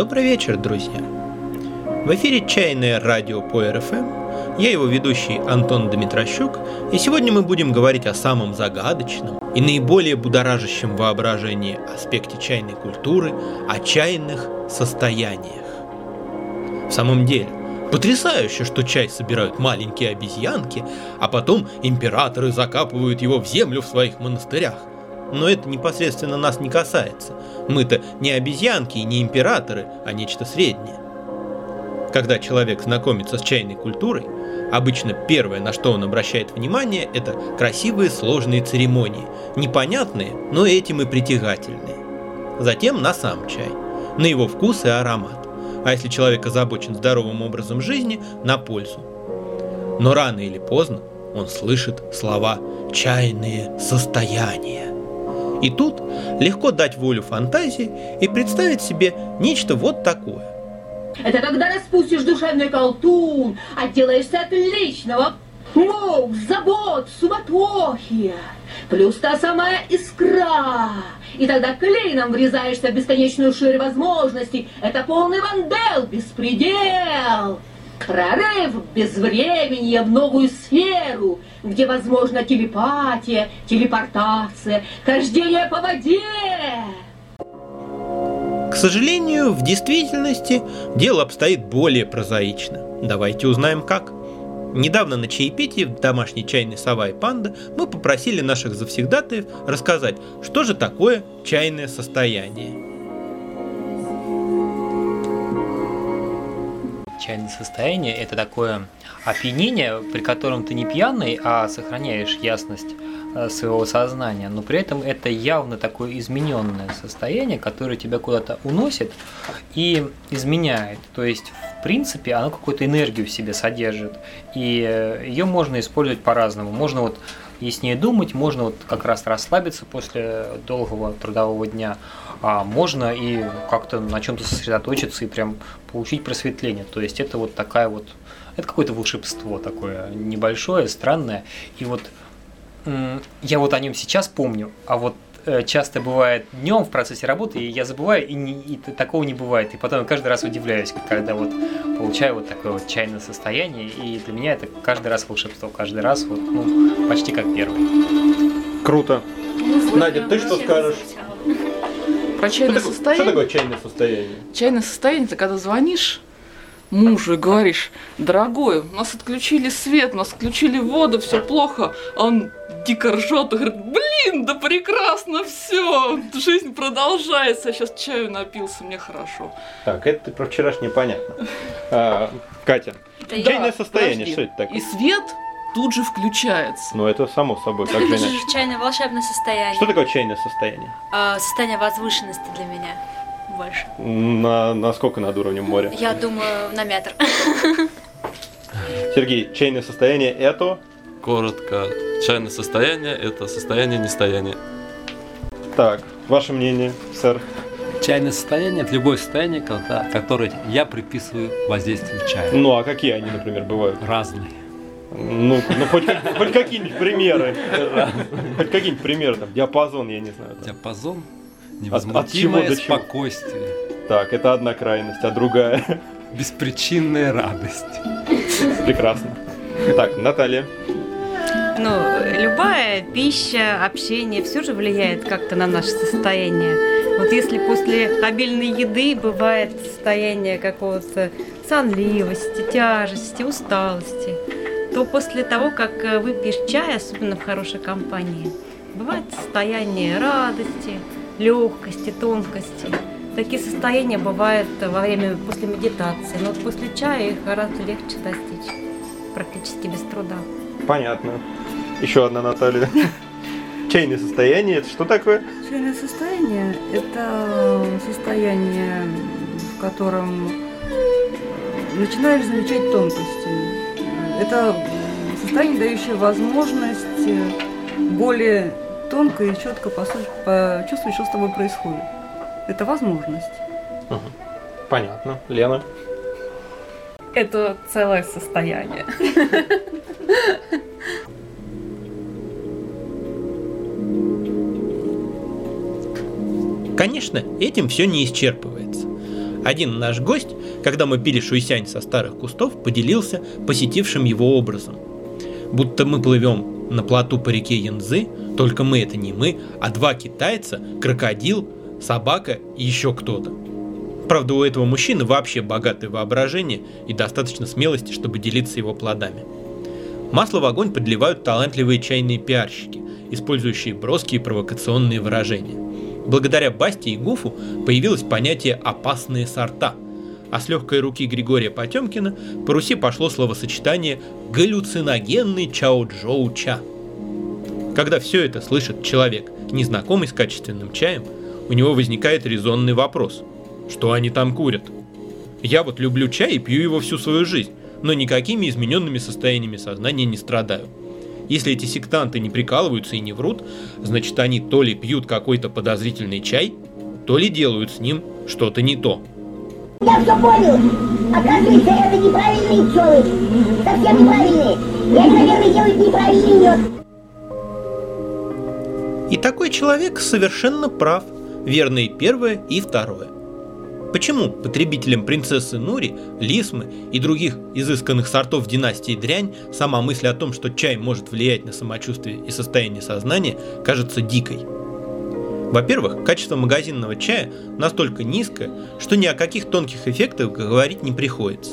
Добрый вечер, друзья! В эфире «Чайное радио» по РФМ. Я его ведущий Антон Дмитрощук, и сегодня мы будем говорить о самом загадочном и наиболее будоражащем воображении аспекте чайной культуры, о чайных состояниях. В самом деле, Потрясающе, что чай собирают маленькие обезьянки, а потом императоры закапывают его в землю в своих монастырях. Но это непосредственно нас не касается. Мы-то не обезьянки и не императоры, а нечто среднее. Когда человек знакомится с чайной культурой, обычно первое, на что он обращает внимание, это красивые сложные церемонии, непонятные, но этим и притягательные. Затем на сам чай, на его вкус и аромат. А если человек озабочен здоровым образом жизни, на пользу. Но рано или поздно он слышит слова «чайные состояния». И тут легко дать волю фантазии и представить себе нечто вот такое. Это когда распустишь душевный колтун, отделаешься от личного мук, забот, суматохи, плюс та самая искра. И тогда клином врезаешься в бесконечную ширь возможностей. Это полный вандел, беспредел. Прорыв безвременья в новую сферу, где возможна телепатия, телепортация, хождение по воде. К сожалению, в действительности дело обстоит более прозаично. Давайте узнаем как. Недавно на чаепитии в домашней чайной «Сова и панда» мы попросили наших завсегдатаев рассказать, что же такое чайное состояние. Чайное состояние – это такое опьянение, при котором ты не пьяный, а сохраняешь ясность э, своего сознания, но при этом это явно такое измененное состояние, которое тебя куда-то уносит и изменяет. То есть, в принципе, оно какую-то энергию в себе содержит, и э, ее можно использовать по-разному. Можно вот яснее думать, можно вот как раз расслабиться после долгого трудового дня, а можно и как-то на чем-то сосредоточиться и прям получить просветление. То есть это вот такая вот, это какое-то волшебство такое небольшое, странное. И вот я вот о нем сейчас помню, а вот э, часто бывает днем в процессе работы, и я забываю, и, не, и такого не бывает. И потом каждый раз удивляюсь, когда вот получаю вот такое вот чайное состояние, и для меня это каждый раз волшебство, каждый раз вот, ну, почти как первый. Круто. Надя, ты что скажешь? Про чайное что состояние. Что такое чайное состояние? Чайное состояние это когда звонишь мужу и говоришь, дорогой, у нас отключили свет, у нас отключили воду, все плохо, а он дико ржет и говорит, блин, да прекрасно все, жизнь продолжается, я сейчас чаю напился, мне хорошо. Так, это ты про вчерашнее понятно. А, Катя, чайное состояние, подожди. что это такое? И свет тут же включается. Ну, это само собой, как же Это иначе. же чайное волшебное состояние. Что такое чайное состояние? А, состояние возвышенности для меня больше. На, на сколько над уровнем моря? Я думаю, на метр. Сергей, чайное состояние это? Коротко, чайное состояние – это состояние нестояния. Так, ваше мнение, сэр? Чайное состояние – это любое состояние, которое я приписываю воздействию чая. Ну, а какие они, например, бывают? Разные. Ну, ну хоть, как- хоть какие-нибудь примеры. Хоть какие-нибудь примеры, там, диапазон, я не знаю. там. Диапазон, чего невозмутимое до чего? спокойствие, Так, это одна крайность, а другая. беспричинная радость. Прекрасно. Так, Наталья. Ну, любая пища, общение, все же влияет как-то на наше состояние. Вот если после обильной еды бывает состояние какого-то сонливости, тяжести, усталости, то после того, как э, выпьешь чай, особенно в хорошей компании, бывает состояние радости, легкости, тонкости. Такие состояния бывают во время после медитации, но вот после чая их гораздо легче достичь, практически без труда. Понятно. Еще одна Наталья. Чайное состояние, это что такое? Чайное состояние – это состояние, в котором начинаешь замечать тонкости. Это состояние, дающее возможность э, более тонко и четко почувствовать, что с тобой происходит. Это возможность. Понятно. Лена. Это целое состояние. Конечно, этим все не исчерпывается. Один наш гость, когда мы пили шуйсянь со старых кустов, поделился посетившим его образом. Будто мы плывем на плоту по реке Янзы, только мы это не мы, а два китайца, крокодил, собака и еще кто-то. Правда, у этого мужчины вообще богатое воображение и достаточно смелости, чтобы делиться его плодами. Масло в огонь подливают талантливые чайные пиарщики, использующие броские провокационные выражения. Благодаря Басте и Гуфу появилось понятие «опасные сорта», а с легкой руки Григория Потемкина по Руси пошло словосочетание «галлюциногенный чао-джоу-ча». Когда все это слышит человек, незнакомый с качественным чаем, у него возникает резонный вопрос – что они там курят? Я вот люблю чай и пью его всю свою жизнь, но никакими измененными состояниями сознания не страдаю. Если эти сектанты не прикалываются и не врут, значит они то ли пьют какой-то подозрительный чай, то ли делают с ним что-то не то. Я все понял. Оказывается, это неправильные пчелы. Совсем неправильные. И они, наверное, делают неправильный мед. И такой человек совершенно прав. Верно и первое, и второе. Почему потребителям принцессы Нури, Лисмы и других изысканных сортов династии дрянь сама мысль о том, что чай может влиять на самочувствие и состояние сознания, кажется дикой? Во-первых, качество магазинного чая настолько низкое, что ни о каких тонких эффектах говорить не приходится.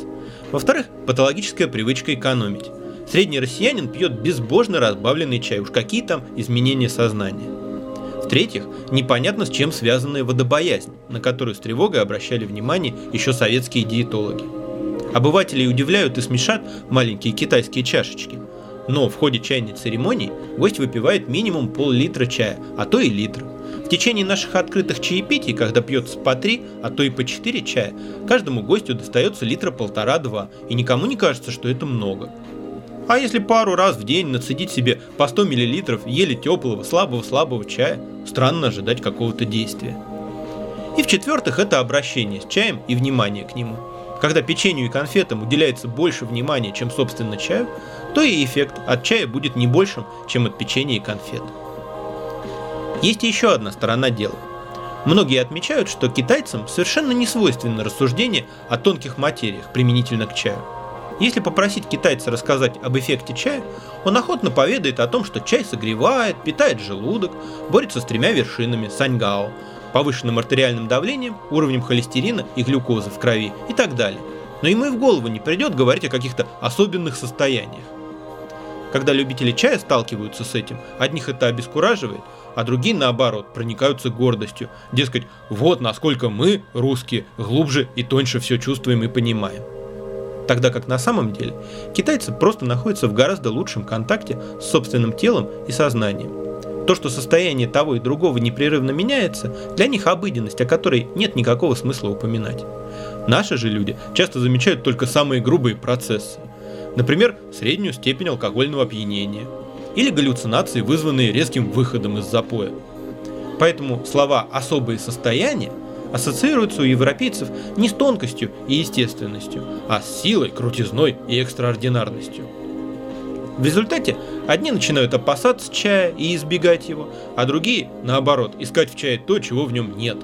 Во-вторых, патологическая привычка экономить. Средний россиянин пьет безбожно разбавленный чай, уж какие там изменения сознания. В-третьих, непонятно с чем связанная водобоязнь, на которую с тревогой обращали внимание еще советские диетологи. Обывателей удивляют и смешат маленькие китайские чашечки. Но в ходе чайной церемонии гость выпивает минимум пол-литра чая, а то и литр. В течение наших открытых чаепитий, когда пьется по три, а то и по четыре чая, каждому гостю достается литра полтора-два, и никому не кажется, что это много. А если пару раз в день нацедить себе по 100 мл еле теплого, слабого-слабого чая, странно ожидать какого-то действия. И в-четвертых, это обращение с чаем и внимание к нему. Когда печенью и конфетам уделяется больше внимания, чем собственно чаю, то и эффект от чая будет не большим, чем от печенья и конфет. Есть еще одна сторона дела. Многие отмечают, что китайцам совершенно не свойственно рассуждение о тонких материях применительно к чаю. Если попросить китайца рассказать об эффекте чая, он охотно поведает о том, что чай согревает, питает желудок, борется с тремя вершинами – саньгао, повышенным артериальным давлением, уровнем холестерина и глюкозы в крови и так далее. Но ему и в голову не придет говорить о каких-то особенных состояниях. Когда любители чая сталкиваются с этим, одних это обескураживает, а другие, наоборот, проникаются гордостью. Дескать, вот насколько мы, русские, глубже и тоньше все чувствуем и понимаем тогда как на самом деле китайцы просто находятся в гораздо лучшем контакте с собственным телом и сознанием. То, что состояние того и другого непрерывно меняется, для них обыденность, о которой нет никакого смысла упоминать. Наши же люди часто замечают только самые грубые процессы. Например, среднюю степень алкогольного опьянения или галлюцинации, вызванные резким выходом из запоя. Поэтому слова «особые состояния» ассоциируется у европейцев не с тонкостью и естественностью, а с силой, крутизной и экстраординарностью. В результате одни начинают опасаться чая и избегать его, а другие, наоборот, искать в чае то, чего в нем нет.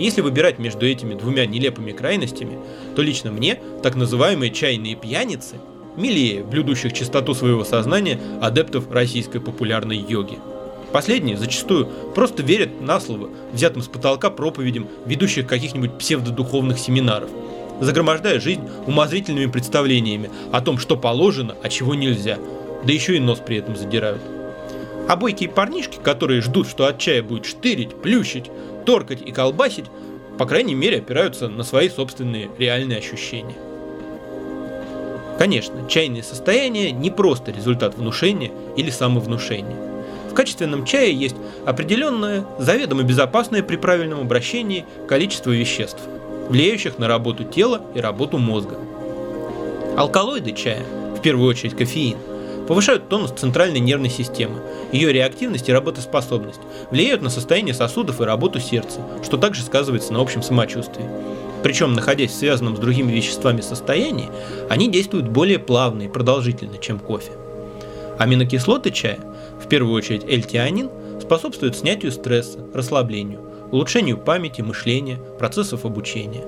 Если выбирать между этими двумя нелепыми крайностями, то лично мне так называемые чайные пьяницы милее блюдущих чистоту своего сознания адептов российской популярной йоги. Последние зачастую просто верят на слово, взятым с потолка проповедям ведущих каких-нибудь псевдодуховных семинаров, загромождая жизнь умозрительными представлениями о том, что положено, а чего нельзя, да еще и нос при этом задирают. А бойкие парнишки, которые ждут, что от чая будет штырить, плющить, торкать и колбасить, по крайней мере опираются на свои собственные реальные ощущения. Конечно, чайное состояние не просто результат внушения или самовнушения – в качественном чае есть определенное, заведомо безопасное при правильном обращении количество веществ, влияющих на работу тела и работу мозга. Алкалоиды чая, в первую очередь кофеин, повышают тонус центральной нервной системы, ее реактивность и работоспособность, влияют на состояние сосудов и работу сердца, что также сказывается на общем самочувствии. Причем, находясь в связанном с другими веществами состоянии, они действуют более плавно и продолжительно, чем кофе. Аминокислоты чая в первую очередь L-тианин, способствует снятию стресса, расслаблению, улучшению памяти, мышления, процессов обучения.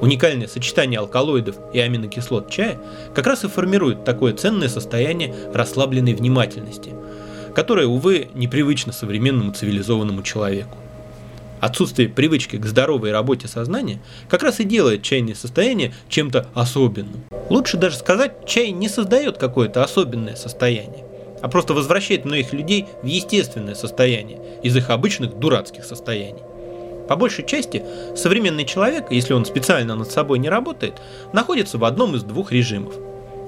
Уникальное сочетание алкалоидов и аминокислот чая как раз и формирует такое ценное состояние расслабленной внимательности, которое, увы, непривычно современному цивилизованному человеку. Отсутствие привычки к здоровой работе сознания как раз и делает чайное состояние чем-то особенным. Лучше даже сказать, чай не создает какое-то особенное состояние, а просто возвращает многих людей в естественное состояние из их обычных дурацких состояний. По большей части современный человек, если он специально над собой не работает, находится в одном из двух режимов.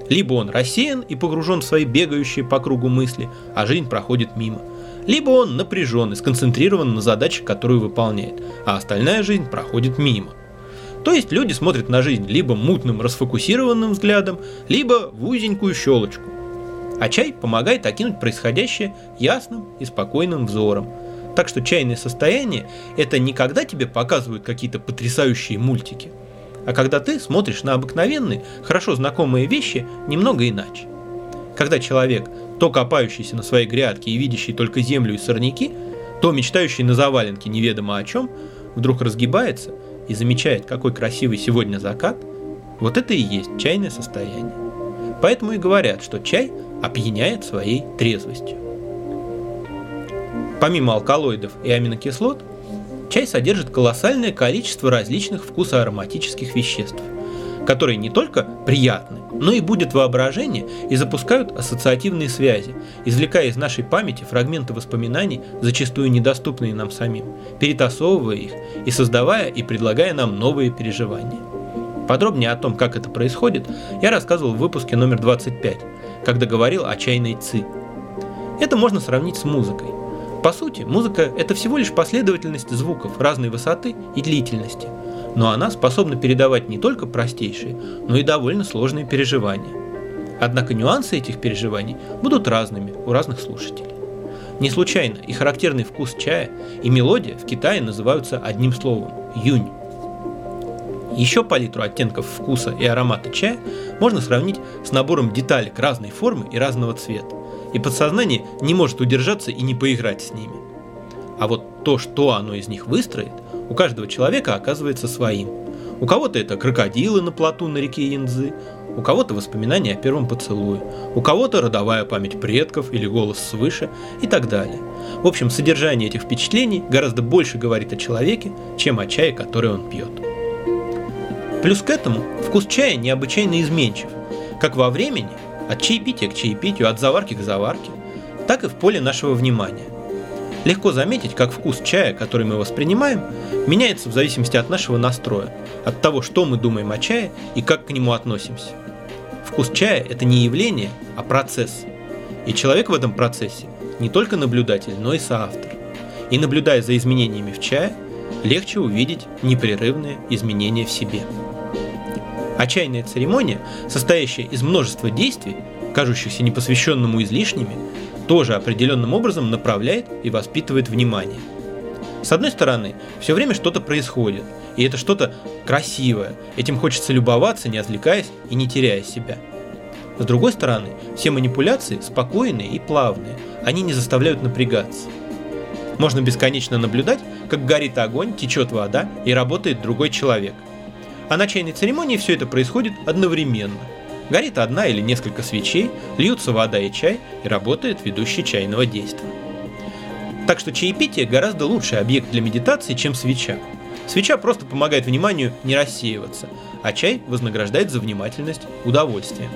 Либо он рассеян и погружен в свои бегающие по кругу мысли, а жизнь проходит мимо – либо он напряжен и сконцентрирован на задаче, которую выполняет, а остальная жизнь проходит мимо. То есть люди смотрят на жизнь либо мутным расфокусированным взглядом, либо в узенькую щелочку. А чай помогает окинуть происходящее ясным и спокойным взором. Так что чайное состояние – это не когда тебе показывают какие-то потрясающие мультики, а когда ты смотришь на обыкновенные, хорошо знакомые вещи немного иначе. Когда человек то копающийся на своей грядке и видящий только землю и сорняки, то мечтающий на заваленке неведомо о чем, вдруг разгибается и замечает, какой красивый сегодня закат, вот это и есть чайное состояние. Поэтому и говорят, что чай опьяняет своей трезвостью. Помимо алкалоидов и аминокислот, чай содержит колоссальное количество различных вкусоароматических веществ – которые не только приятны, но и будет воображение и запускают ассоциативные связи, извлекая из нашей памяти фрагменты воспоминаний, зачастую недоступные нам самим, перетасовывая их и создавая и предлагая нам новые переживания. Подробнее о том, как это происходит, я рассказывал в выпуске номер 25, когда говорил о чайной ци. Это можно сравнить с музыкой. По сути, музыка – это всего лишь последовательность звуков разной высоты и длительности – но она способна передавать не только простейшие, но и довольно сложные переживания. Однако нюансы этих переживаний будут разными у разных слушателей. Не случайно и характерный вкус чая, и мелодия в Китае называются одним словом – юнь. Еще палитру оттенков вкуса и аромата чая можно сравнить с набором деталек разной формы и разного цвета, и подсознание не может удержаться и не поиграть с ними. А вот то, что оно из них выстроит, у каждого человека оказывается своим. У кого-то это крокодилы на плоту на реке Янзы, у кого-то воспоминания о первом поцелуе, у кого-то родовая память предков или голос свыше и так далее. В общем, содержание этих впечатлений гораздо больше говорит о человеке, чем о чае, который он пьет. Плюс к этому вкус чая необычайно изменчив, как во времени, от чаепития к чаепитию, от заварки к заварке, так и в поле нашего внимания. Легко заметить, как вкус чая, который мы воспринимаем, меняется в зависимости от нашего настроя, от того, что мы думаем о чае и как к нему относимся. Вкус чая – это не явление, а процесс. И человек в этом процессе не только наблюдатель, но и соавтор. И наблюдая за изменениями в чае, легче увидеть непрерывные изменения в себе. А чайная церемония, состоящая из множества действий, кажущихся непосвященному излишними, тоже определенным образом направляет и воспитывает внимание. С одной стороны, все время что-то происходит, и это что-то красивое, этим хочется любоваться, не отвлекаясь и не теряя себя. С другой стороны, все манипуляции спокойные и плавные, они не заставляют напрягаться. Можно бесконечно наблюдать, как горит огонь, течет вода и работает другой человек. А на чайной церемонии все это происходит одновременно – Горит одна или несколько свечей, льются вода и чай, и работает ведущий чайного действия. Так что чаепитие гораздо лучший объект для медитации, чем свеча. Свеча просто помогает вниманию не рассеиваться, а чай вознаграждает за внимательность удовольствием.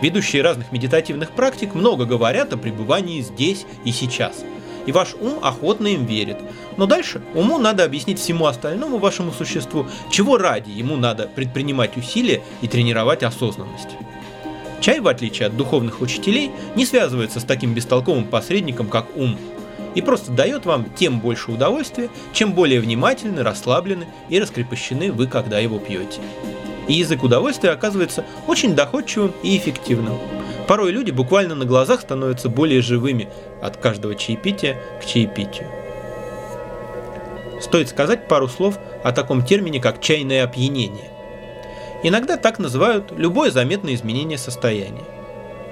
Ведущие разных медитативных практик много говорят о пребывании здесь и сейчас – и ваш ум охотно им верит. Но дальше уму надо объяснить всему остальному вашему существу, чего ради ему надо предпринимать усилия и тренировать осознанность. Чай, в отличие от духовных учителей, не связывается с таким бестолковым посредником, как ум, и просто дает вам тем больше удовольствия, чем более внимательны, расслаблены и раскрепощены вы, когда его пьете. И язык удовольствия оказывается очень доходчивым и эффективным. Порой люди буквально на глазах становятся более живыми от каждого чаепития к чаепитию. Стоит сказать пару слов о таком термине, как чайное опьянение. Иногда так называют любое заметное изменение состояния.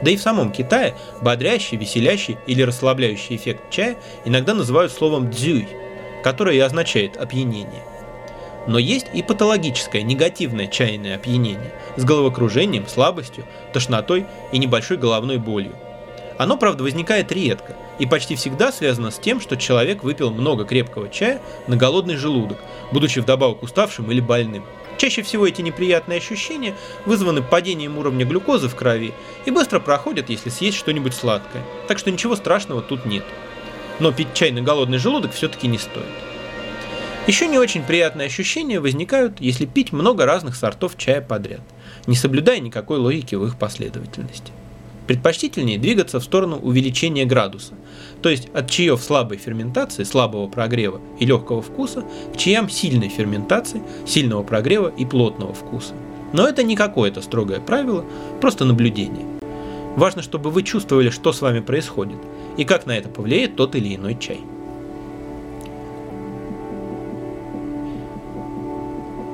Да и в самом Китае бодрящий, веселящий или расслабляющий эффект чая иногда называют словом «дзюй», которое и означает опьянение. Но есть и патологическое, негативное чайное опьянение с головокружением, слабостью, тошнотой и небольшой головной болью. Оно, правда, возникает редко и почти всегда связано с тем, что человек выпил много крепкого чая на голодный желудок, будучи вдобавок уставшим или больным. Чаще всего эти неприятные ощущения вызваны падением уровня глюкозы в крови и быстро проходят, если съесть что-нибудь сладкое. Так что ничего страшного тут нет. Но пить чай на голодный желудок все-таки не стоит. Еще не очень приятные ощущения возникают, если пить много разных сортов чая подряд, не соблюдая никакой логики в их последовательности. Предпочтительнее двигаться в сторону увеличения градуса, то есть от чаев слабой ферментации, слабого прогрева и легкого вкуса к чаям сильной ферментации, сильного прогрева и плотного вкуса. Но это не какое-то строгое правило, просто наблюдение. Важно, чтобы вы чувствовали, что с вами происходит, и как на это повлияет тот или иной чай.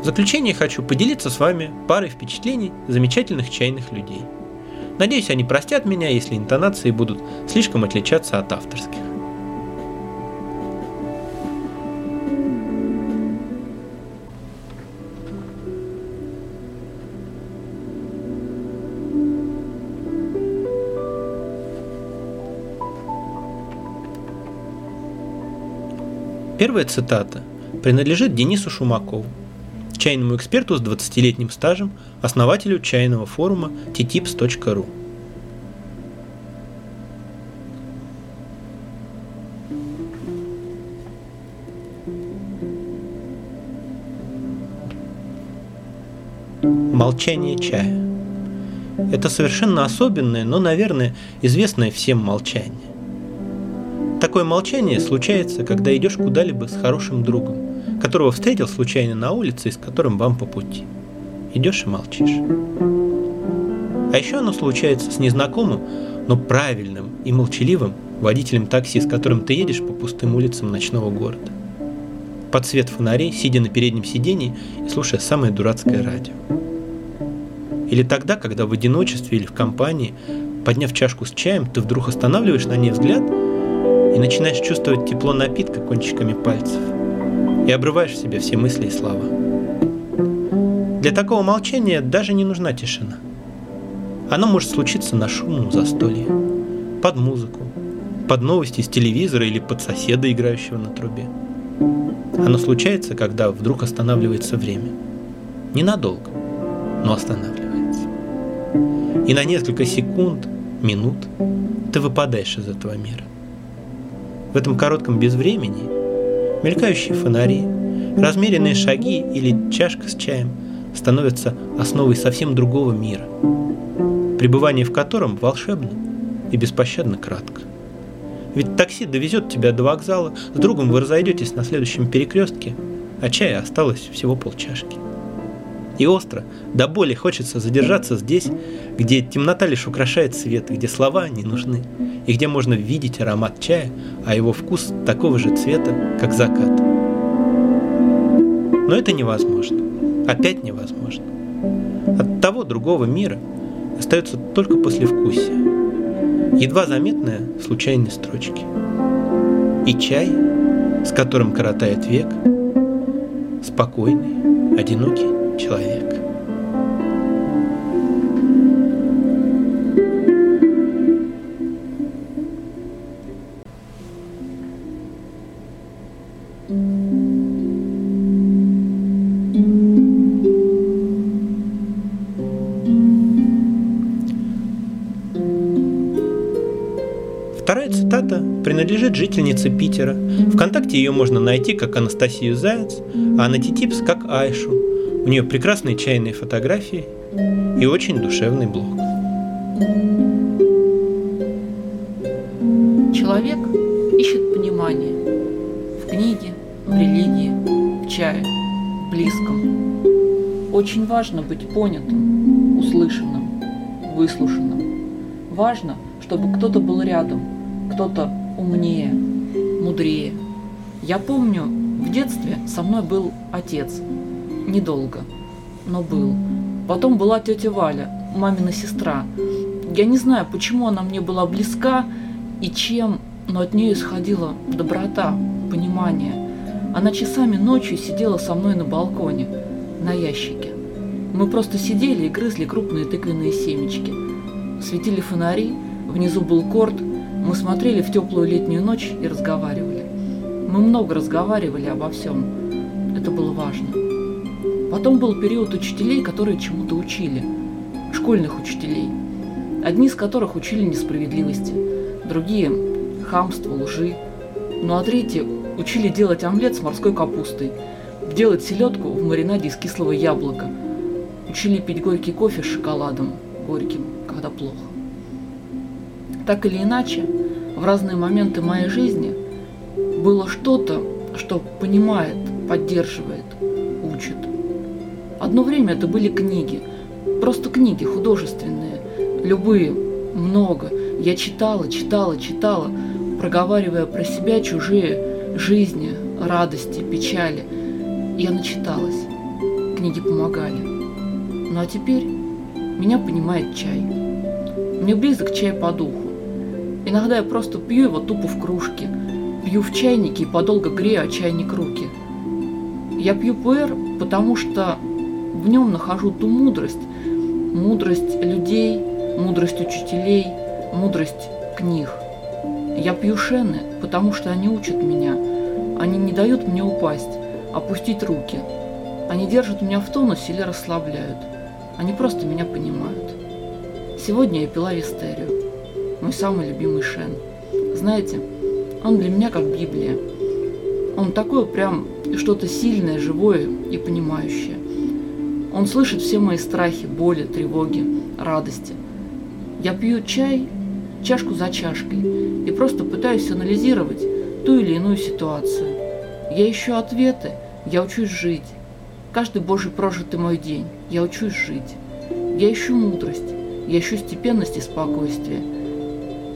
В заключение хочу поделиться с вами парой впечатлений замечательных чайных людей – Надеюсь, они простят меня, если интонации будут слишком отличаться от авторских. Первая цитата принадлежит Денису Шумакову, чайному эксперту с 20-летним стажем, основателю чайного форума tttips.ru. Молчание чая. Это совершенно особенное, но, наверное, известное всем молчание. Такое молчание случается, когда идешь куда-либо с хорошим другом которого встретил случайно на улице и с которым вам по пути. Идешь и молчишь. А еще оно случается с незнакомым, но правильным и молчаливым водителем такси, с которым ты едешь по пустым улицам ночного города. Под свет фонарей, сидя на переднем сидении и слушая самое дурацкое радио. Или тогда, когда в одиночестве или в компании, подняв чашку с чаем, ты вдруг останавливаешь на ней взгляд и начинаешь чувствовать тепло напитка кончиками пальцев – и обрываешь в себе все мысли и слова. Для такого молчания даже не нужна тишина. Оно может случиться на шумном застолье, под музыку, под новости из телевизора или под соседа, играющего на трубе. Оно случается, когда вдруг останавливается время. Ненадолго, но останавливается. И на несколько секунд, минут ты выпадаешь из этого мира. В этом коротком безвремени Мелькающие фонари, размеренные шаги или чашка с чаем становятся основой совсем другого мира, пребывание в котором волшебно и беспощадно кратко. Ведь такси довезет тебя до вокзала, с другом вы разойдетесь на следующем перекрестке, а чая осталось всего полчашки. И остро, до боли хочется задержаться здесь, где темнота лишь украшает свет, где слова не нужны, и где можно видеть аромат чая, а его вкус такого же цвета, как закат. Но это невозможно. Опять невозможно. От того другого мира остается только послевкусие, едва заметная в случайной строчке. И чай, с которым коротает век, спокойный, одинокий человек. Жительнице Питера. Вконтакте ее можно найти как Анастасию Заяц, а на Титипс как Айшу. У нее прекрасные чайные фотографии и очень душевный блог. Человек ищет понимание в книге, в религии, в чае, в близком. Очень важно быть понятым, услышанным, выслушанным. Важно, чтобы кто-то был рядом – кто-то умнее, мудрее. Я помню, в детстве со мной был отец. Недолго, но был. Потом была тетя Валя, мамина сестра. Я не знаю, почему она мне была близка и чем, но от нее исходила доброта, понимание. Она часами ночью сидела со мной на балконе, на ящике. Мы просто сидели и грызли крупные тыквенные семечки. Светили фонари, внизу был корт, мы смотрели в теплую летнюю ночь и разговаривали. Мы много разговаривали обо всем. Это было важно. Потом был период учителей, которые чему-то учили. Школьных учителей. Одни из которых учили несправедливости, другие – хамству, лжи. Ну а третьи учили делать омлет с морской капустой, делать селедку в маринаде из кислого яблока, учили пить горький кофе с шоколадом, горьким, когда плохо. Так или иначе, в разные моменты моей жизни было что-то, что понимает, поддерживает, учит. Одно время это были книги, просто книги художественные, любые, много. Я читала, читала, читала, проговаривая про себя чужие жизни, радости, печали. Я начиталась. Книги помогали. Ну а теперь меня понимает чай. Мне близок чай по духу. Иногда я просто пью его тупо в кружке, пью в чайнике и подолго грею о чайник руки. Я пью пуэр, потому что в нем нахожу ту мудрость, мудрость людей, мудрость учителей, мудрость книг. Я пью шены, потому что они учат меня. Они не дают мне упасть, опустить руки. Они держат меня в тонусе или расслабляют. Они просто меня понимают. Сегодня я пила вистерию. Мой самый любимый шен. Знаете, он для меня как Библия. Он такое прям что-то сильное, живое и понимающее. Он слышит все мои страхи, боли, тревоги, радости. Я пью чай, чашку за чашкой, и просто пытаюсь анализировать ту или иную ситуацию. Я ищу ответы, я учусь жить. Каждый божий прожитый мой день, я учусь жить. Я ищу мудрость, я ищу степенность и спокойствие.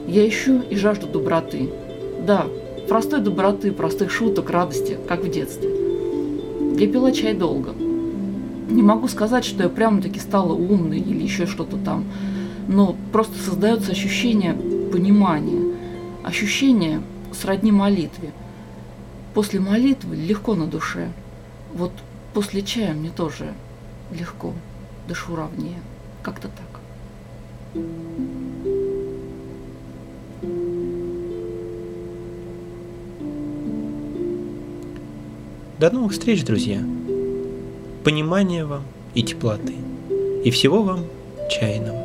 Я ищу и жажду доброты. Да, простой доброты, простых шуток, радости, как в детстве. Я пила чай долго. Не могу сказать, что я прямо-таки стала умной или еще что-то там, но просто создается ощущение понимания, ощущение сродни молитве. После молитвы легко на душе. Вот после чая мне тоже легко, дышу ровнее. Как-то так. До новых встреч, друзья! Понимания вам и теплоты. И всего вам чайного.